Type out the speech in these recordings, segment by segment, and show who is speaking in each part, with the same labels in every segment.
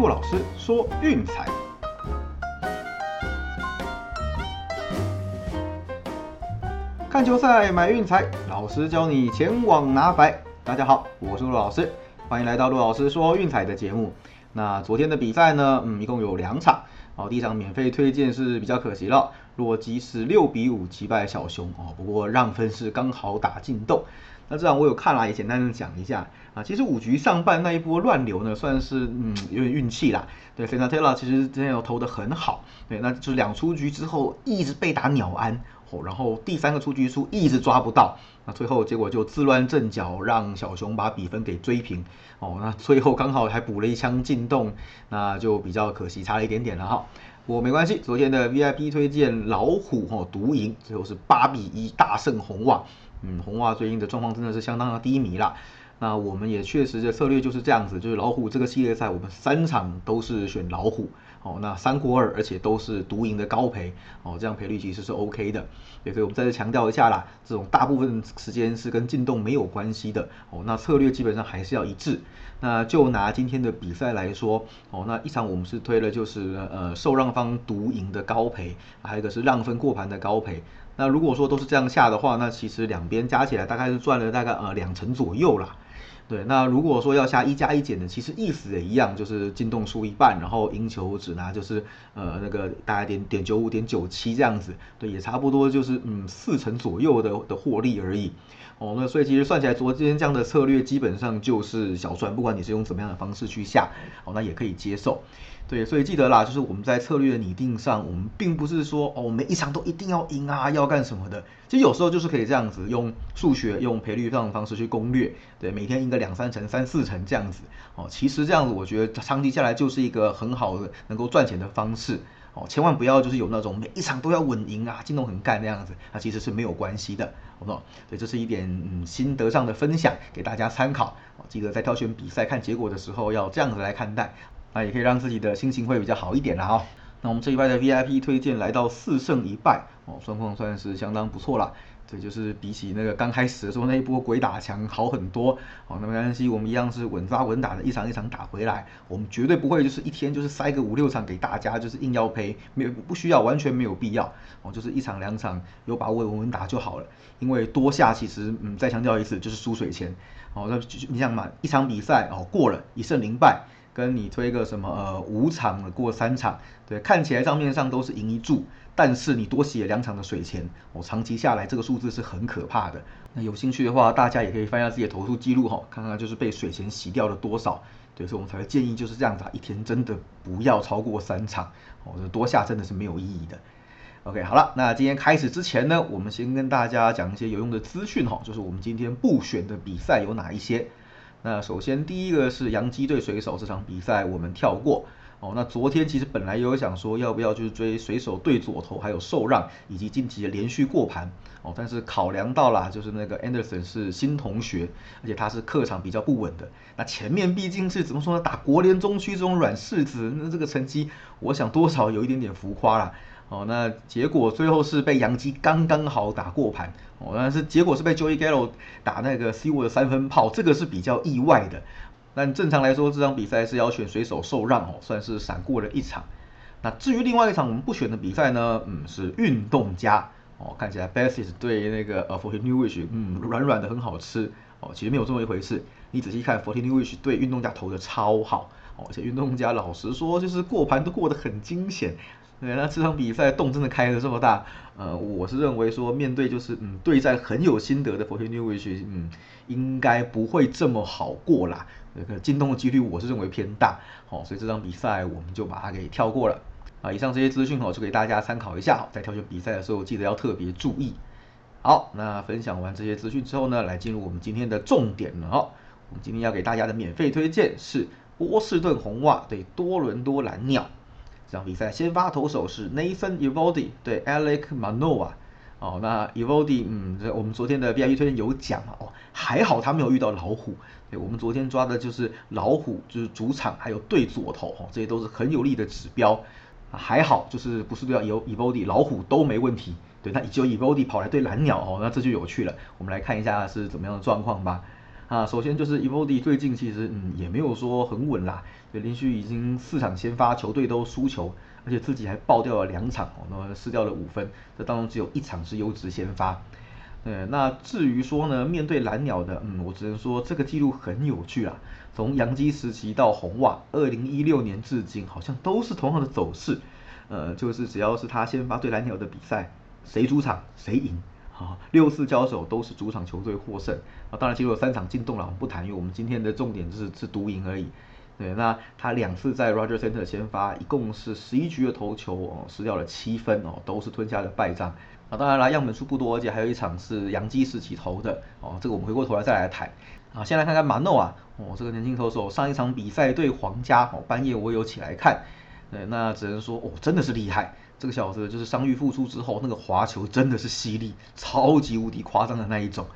Speaker 1: 陆老师说运彩，看球赛买运彩，老师教你前往拿白。大家好，我是陆老师，欢迎来到陆老师说运彩的节目。那昨天的比赛呢，嗯，一共有两场。哦，第一场免费推荐是比较可惜了，洛基是六比五击败小熊哦，不过让分是刚好打进洞。那这样我有看了，也简单的讲一下啊。其实五局上半那一波乱流呢，算是嗯有点运气啦。对 f e n t a l a 其实之前有投的很好，对，那就是两出局之后一直被打鸟安，哦，然后第三个出局数一直抓不到，那最后结果就自乱阵脚，让小熊把比分给追平，哦，那最后刚好还补了一枪进洞，那就比较可惜，差了一点点了哈。不过没关系，昨天的 VIP 推荐老虎哦独赢，最后是八比一大胜红袜。嗯，红袜最近的状况真的是相当的低迷啦。那我们也确实的策略就是这样子，就是老虎这个系列赛我们三场都是选老虎，哦，那三国二，而且都是独赢的高赔，哦，这样赔率其实是 OK 的。也所以我们再次强调一下啦，这种大部分时间是跟进洞没有关系的，哦，那策略基本上还是要一致。那就拿今天的比赛来说，哦，那一场我们是推了就是呃受让方独赢的高赔，还有一个是让分过盘的高赔。那如果说都是这样下的话，那其实两边加起来大概是赚了大概呃两成左右啦。对，那如果说要下一加一减的，其实意思也一样，就是进洞输一半，然后赢球只拿就是呃那个大概点点九五点九七这样子，对，也差不多就是嗯四成左右的的获利而已。哦，那所以其实算起来，昨天这样的策略基本上就是小赚，不管你是用怎么样的方式去下，哦，那也可以接受。对，所以记得啦，就是我们在策略的拟定上，我们并不是说哦，每一场都一定要赢啊，要干什么的。其实有时候就是可以这样子，用数学、用赔率这样的方式去攻略。对，每天赢个两三成、三四成这样子。哦，其实这样子，我觉得长期下来就是一个很好的能够赚钱的方式。哦，千万不要就是有那种每一场都要稳赢啊，进洞很干那样子，那其实是没有关系的，好不好？对，这是一点嗯心得上的分享，给大家参考。记得在挑选比赛看结果的时候，要这样子来看待。那也可以让自己的心情会比较好一点了哈。那我们这一拜的 VIP 推荐来到四胜一败哦，状况算是相当不错啦。这就是比起那个刚开始的时候那一波鬼打墙好很多哦。那没关系，我们一样是稳扎稳打的，一场一场打回来。我们绝对不会就是一天就是塞个五六场给大家，就是硬要赔，没有不需要，完全没有必要哦。就是一场两场有把握稳稳打就好了。因为多下其实嗯再强调一次就是输水钱哦。那你想嘛，一场比赛哦过了一胜零败。跟你推个什么呃五场过三场，对，看起来账面上都是赢一注，但是你多洗了两场的水钱，哦，长期下来这个数字是很可怕的。那有兴趣的话，大家也可以翻一下自己的投诉记录哈，看看就是被水钱洗掉了多少。对，所以我们才会建议就是这样子啊，一天真的不要超过三场，哦，这多下真的是没有意义的。OK，好了，那今天开始之前呢，我们先跟大家讲一些有用的资讯哈，就是我们今天不选的比赛有哪一些。那首先第一个是洋基对水手这场比赛，我们跳过哦。那昨天其实本来有想说要不要就是追水手对左投，还有受让以及近期的连续过盘哦。但是考量到了就是那个 Anderson 是新同学，而且他是客场比较不稳的。那前面毕竟是怎么说呢？打国联中区这种软柿子，那这个成绩我想多少有一点点浮夸了。哦，那结果最后是被杨基刚刚好打过盘，哦，但是结果是被 Joey Gallo 打那个 C 位的三分炮，这个是比较意外的。但正常来说，这场比赛是要选水手受让哦，算是闪过了一场。那至于另外一场我们不选的比赛呢，嗯，是运动家哦，看起来 Bassis 对那个呃 Forty New Wish，嗯，软软的很好吃哦，其实没有这么一回事。你仔细看 Forty New Wish 对运动家投的超好哦，而且运动家老实说就是过盘都过得很惊险。对，那这场比赛洞真的开的这么大，呃，我是认为说面对就是嗯对战很有心得的 f o r t u n e Wish，嗯，应该不会这么好过啦。那个进洞的几率我是认为偏大，好，所以这场比赛我们就把它给跳过了。啊，以上这些资讯哦，就给大家参考一下，在挑选比赛的时候记得要特别注意。好，那分享完这些资讯之后呢，来进入我们今天的重点了哦。我们今天要给大家的免费推荐是波士顿红袜对多伦多蓝鸟。这场比赛先发投手是 Nathan Evoldi 对 Alec Manoa，哦，那 Evoldi，嗯，这我们昨天的 VIP 推荐有讲，哦，还好他没有遇到老虎，对，我们昨天抓的就是老虎，就是主场还有对左投，哦，这些都是很有利的指标，还好就是不是对到 Evoldi，老虎都没问题，对，那只有 Evoldi 跑来对蓝鸟，哦，那这就有趣了，我们来看一下是怎么样的状况吧。啊，首先就是 e v o d 最近其实嗯也没有说很稳啦，对，连续已经四场先发，球队都输球，而且自己还爆掉了两场哦，那么失掉了五分，这当中只有一场是优质先发。对，那至于说呢，面对蓝鸟的，嗯，我只能说这个记录很有趣啦。从洋基时期到红袜，二零一六年至今，好像都是同样的走势。呃，就是只要是他先发对蓝鸟的比赛，谁主场谁赢。啊，六次交手都是主场球队获胜啊，当然其实有三场进洞了，我们不谈，因为我们今天的重点就是是独赢而已。对，那他两次在 Roger Center 先发，一共是十一局的投球哦，失掉了七分哦，都是吞下了败仗。啊，当然啦，样本数不多，而且还有一场是杨基时期投的哦，这个我们回过头来再来谈。啊，先来看看马诺啊，哦，这个年轻投手上一场比赛对皇家哦，半夜我有起来看，对，那只能说哦，真的是厉害。这个小子就是伤愈复出之后，那个滑球真的是犀利，超级无敌夸张的那一种。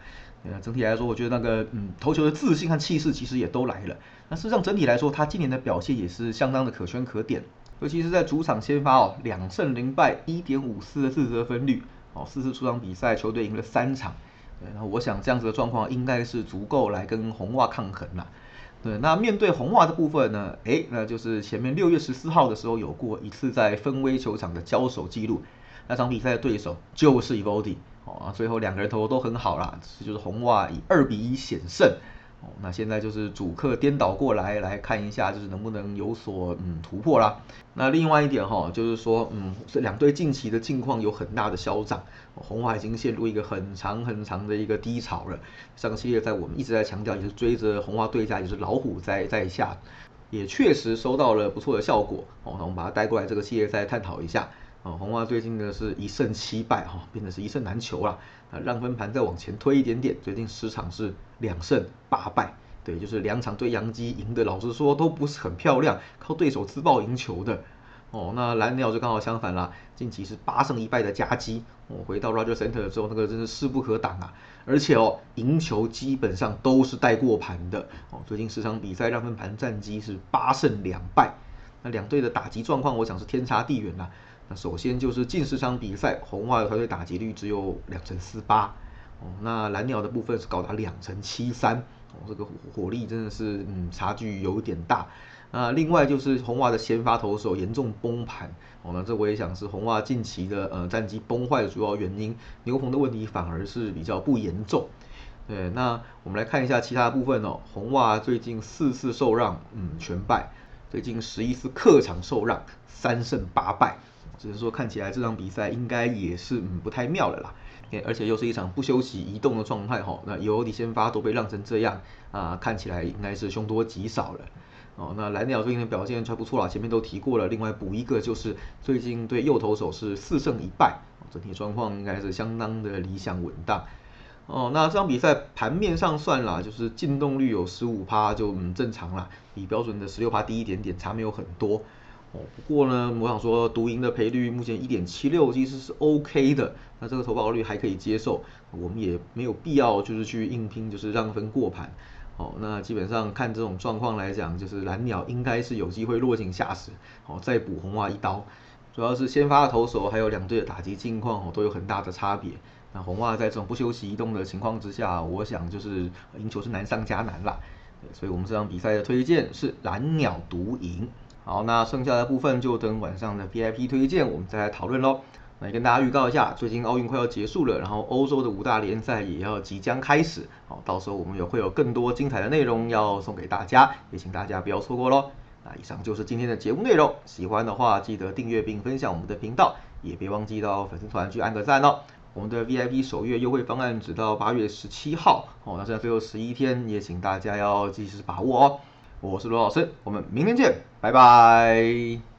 Speaker 1: 呃，整体来说，我觉得那个嗯投球的自信和气势其实也都来了。那事实上整体来说，他今年的表现也是相当的可圈可点，尤其是在主场先发哦，两胜零败，一点五四的自责分率哦，四次出场比赛球队赢了三场。对，那我想这样子的状况应该是足够来跟红袜抗衡了。对，那面对红袜的部分呢？哎，那就是前面六月十四号的时候有过一次在分威球场的交手记录，那场比赛的对手就是 Evody，哦，最后两个人投都很好啦，就是红袜以二比一险胜。那现在就是主客颠倒过来，来看一下就是能不能有所嗯突破啦。那另外一点哈，就是说嗯这两队近期的境况有很大的消长，红花已经陷入一个很长很长的一个低潮了。上个系列在我们一直在强调，也是追着红花对家，也是老虎在在下，也确实收到了不错的效果。哦，那我们把它带过来这个系列再探讨一下。啊，红袜最近呢是一胜七败哈，变得是一胜难求了。啊，让分盘再往前推一点点，最近十场是两胜八败，对，就是两场对杨基赢的，老实说都不是很漂亮，靠对手自爆赢球的。哦，那蓝鸟就刚好相反啦，近期是八胜一败的夹击。哦，回到 Roger Center 之后，那个真是势不可挡啊！而且哦，赢球基本上都是带过盘的。哦，最近十场比赛让分盘战绩是八胜两败。那两队的打击状况，我想是天差地远啦。那首先就是近十场比赛，红袜的团队打击率只有两成四八，哦，那蓝鸟的部分是高达两成七三，哦，这个火力真的是嗯差距有点大。那另外就是红袜的先发投手严重崩盘，哦，那这我也想是红袜近期的呃战绩崩坏的主要原因。牛棚的问题反而是比较不严重。对，那我们来看一下其他部分哦，红袜最近四次受让，嗯，全败；最近十一次客场受让，三胜八败。只是说看起来这场比赛应该也是嗯不太妙了啦，而且又是一场不休息移动的状态哈，那尤迪先发都被让成这样啊，看起来应该是凶多吉少了。哦，那蓝鸟最近的表现还不错啦，前面都提过了，另外补一个就是最近对右投手是四胜一败，整体状况应该是相当的理想稳当。哦，那这场比赛盘面上算啦，就是进动率有十五趴就嗯正常啦，比标准的十六趴低一点点，差没有很多。哦，不过呢，我想说，独赢的赔率目前一点七六，其实是 OK 的，那这个投保率还可以接受，我们也没有必要就是去硬拼，就是让分过盘。哦，那基本上看这种状况来讲，就是蓝鸟应该是有机会落井下石，哦，再补红袜一刀。主要是先发的投手还有两队的打击境况哦都有很大的差别。那红袜在这种不休息移动的情况之下，我想就是赢球是难上加难啦。所以我们这场比赛的推荐是蓝鸟独赢。好，那剩下的部分就等晚上的 VIP 推荐，我们再来讨论喽。那跟大家预告一下，最近奥运快要结束了，然后欧洲的五大联赛也要即将开始。好，到时候我们也会有更多精彩的内容要送给大家，也请大家不要错过喽。那以上就是今天的节目内容，喜欢的话记得订阅并分享我们的频道，也别忘记到粉丝团去按个赞哦。我们的 VIP 首月优惠方案只到八月十七号，哦，那剩下最后十一天，也请大家要及时把握哦。我是罗老师，我们明天见，拜拜。